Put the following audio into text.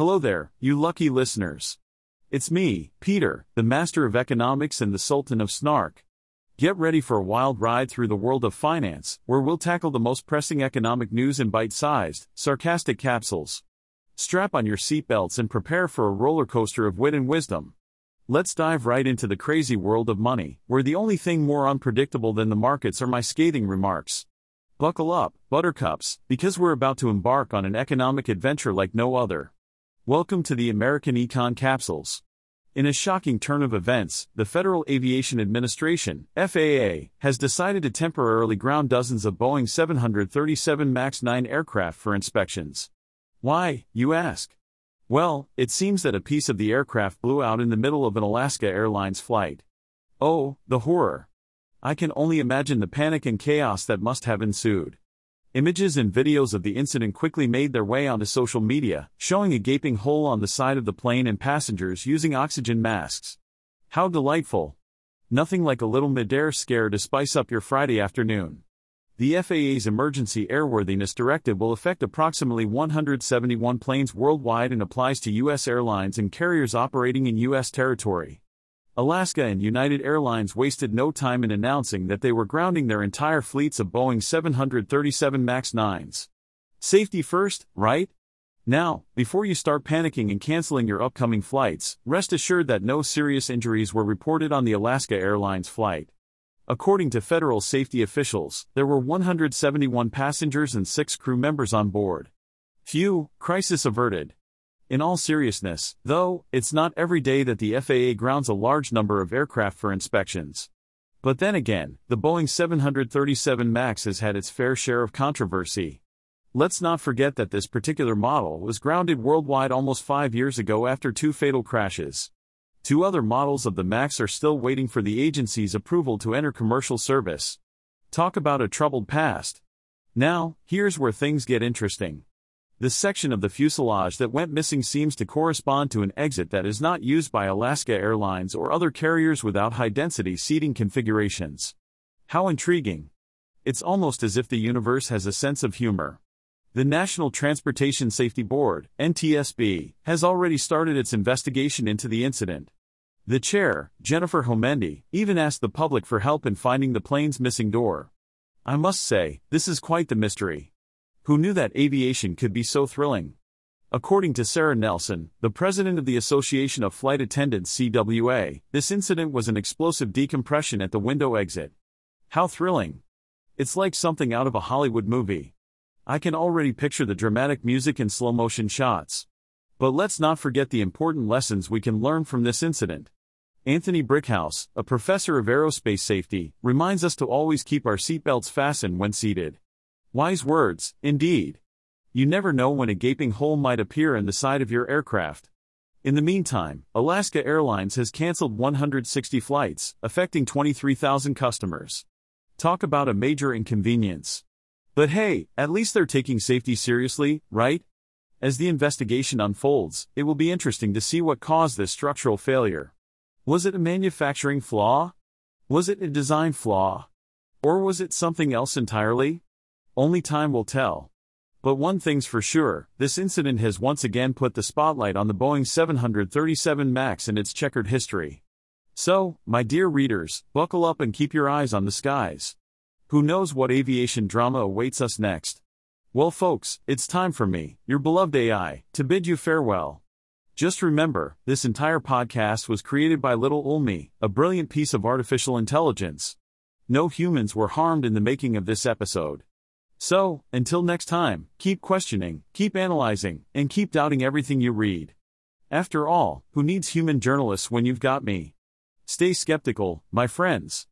Hello there, you lucky listeners. It's me, Peter, the master of economics and the sultan of snark. Get ready for a wild ride through the world of finance, where we'll tackle the most pressing economic news in bite sized, sarcastic capsules. Strap on your seatbelts and prepare for a roller coaster of wit and wisdom. Let's dive right into the crazy world of money, where the only thing more unpredictable than the markets are my scathing remarks. Buckle up, buttercups, because we're about to embark on an economic adventure like no other. Welcome to the American Econ Capsules. In a shocking turn of events, the Federal Aviation Administration, FAA, has decided to temporarily ground dozens of Boeing 737 MAX 9 aircraft for inspections. Why, you ask? Well, it seems that a piece of the aircraft blew out in the middle of an Alaska Airlines flight. Oh, the horror. I can only imagine the panic and chaos that must have ensued. Images and videos of the incident quickly made their way onto social media, showing a gaping hole on the side of the plane and passengers using oxygen masks. How delightful! Nothing like a little midair scare to spice up your Friday afternoon. The FAA's Emergency Airworthiness Directive will affect approximately 171 planes worldwide and applies to U.S. airlines and carriers operating in U.S. territory. Alaska and United Airlines wasted no time in announcing that they were grounding their entire fleets of Boeing 737 MAX 9s. Safety first, right? Now, before you start panicking and canceling your upcoming flights, rest assured that no serious injuries were reported on the Alaska Airlines flight. According to federal safety officials, there were 171 passengers and 6 crew members on board. Phew, crisis averted. In all seriousness, though, it's not every day that the FAA grounds a large number of aircraft for inspections. But then again, the Boeing 737 MAX has had its fair share of controversy. Let's not forget that this particular model was grounded worldwide almost five years ago after two fatal crashes. Two other models of the MAX are still waiting for the agency's approval to enter commercial service. Talk about a troubled past. Now, here's where things get interesting. The section of the fuselage that went missing seems to correspond to an exit that is not used by Alaska Airlines or other carriers without high density seating configurations. How intriguing! It's almost as if the universe has a sense of humor. The National Transportation Safety Board, NTSB, has already started its investigation into the incident. The chair, Jennifer Homendy, even asked the public for help in finding the plane's missing door. I must say, this is quite the mystery. Who knew that aviation could be so thrilling? According to Sarah Nelson, the president of the Association of Flight Attendants CWA, this incident was an explosive decompression at the window exit. How thrilling! It's like something out of a Hollywood movie. I can already picture the dramatic music and slow motion shots. But let's not forget the important lessons we can learn from this incident. Anthony Brickhouse, a professor of aerospace safety, reminds us to always keep our seatbelts fastened when seated. Wise words, indeed. You never know when a gaping hole might appear in the side of your aircraft. In the meantime, Alaska Airlines has canceled 160 flights, affecting 23,000 customers. Talk about a major inconvenience. But hey, at least they're taking safety seriously, right? As the investigation unfolds, it will be interesting to see what caused this structural failure. Was it a manufacturing flaw? Was it a design flaw? Or was it something else entirely? Only time will tell. But one thing's for sure this incident has once again put the spotlight on the Boeing 737 MAX and its checkered history. So, my dear readers, buckle up and keep your eyes on the skies. Who knows what aviation drama awaits us next? Well, folks, it's time for me, your beloved AI, to bid you farewell. Just remember, this entire podcast was created by Little Ulmi, a brilliant piece of artificial intelligence. No humans were harmed in the making of this episode. So, until next time, keep questioning, keep analyzing, and keep doubting everything you read. After all, who needs human journalists when you've got me? Stay skeptical, my friends.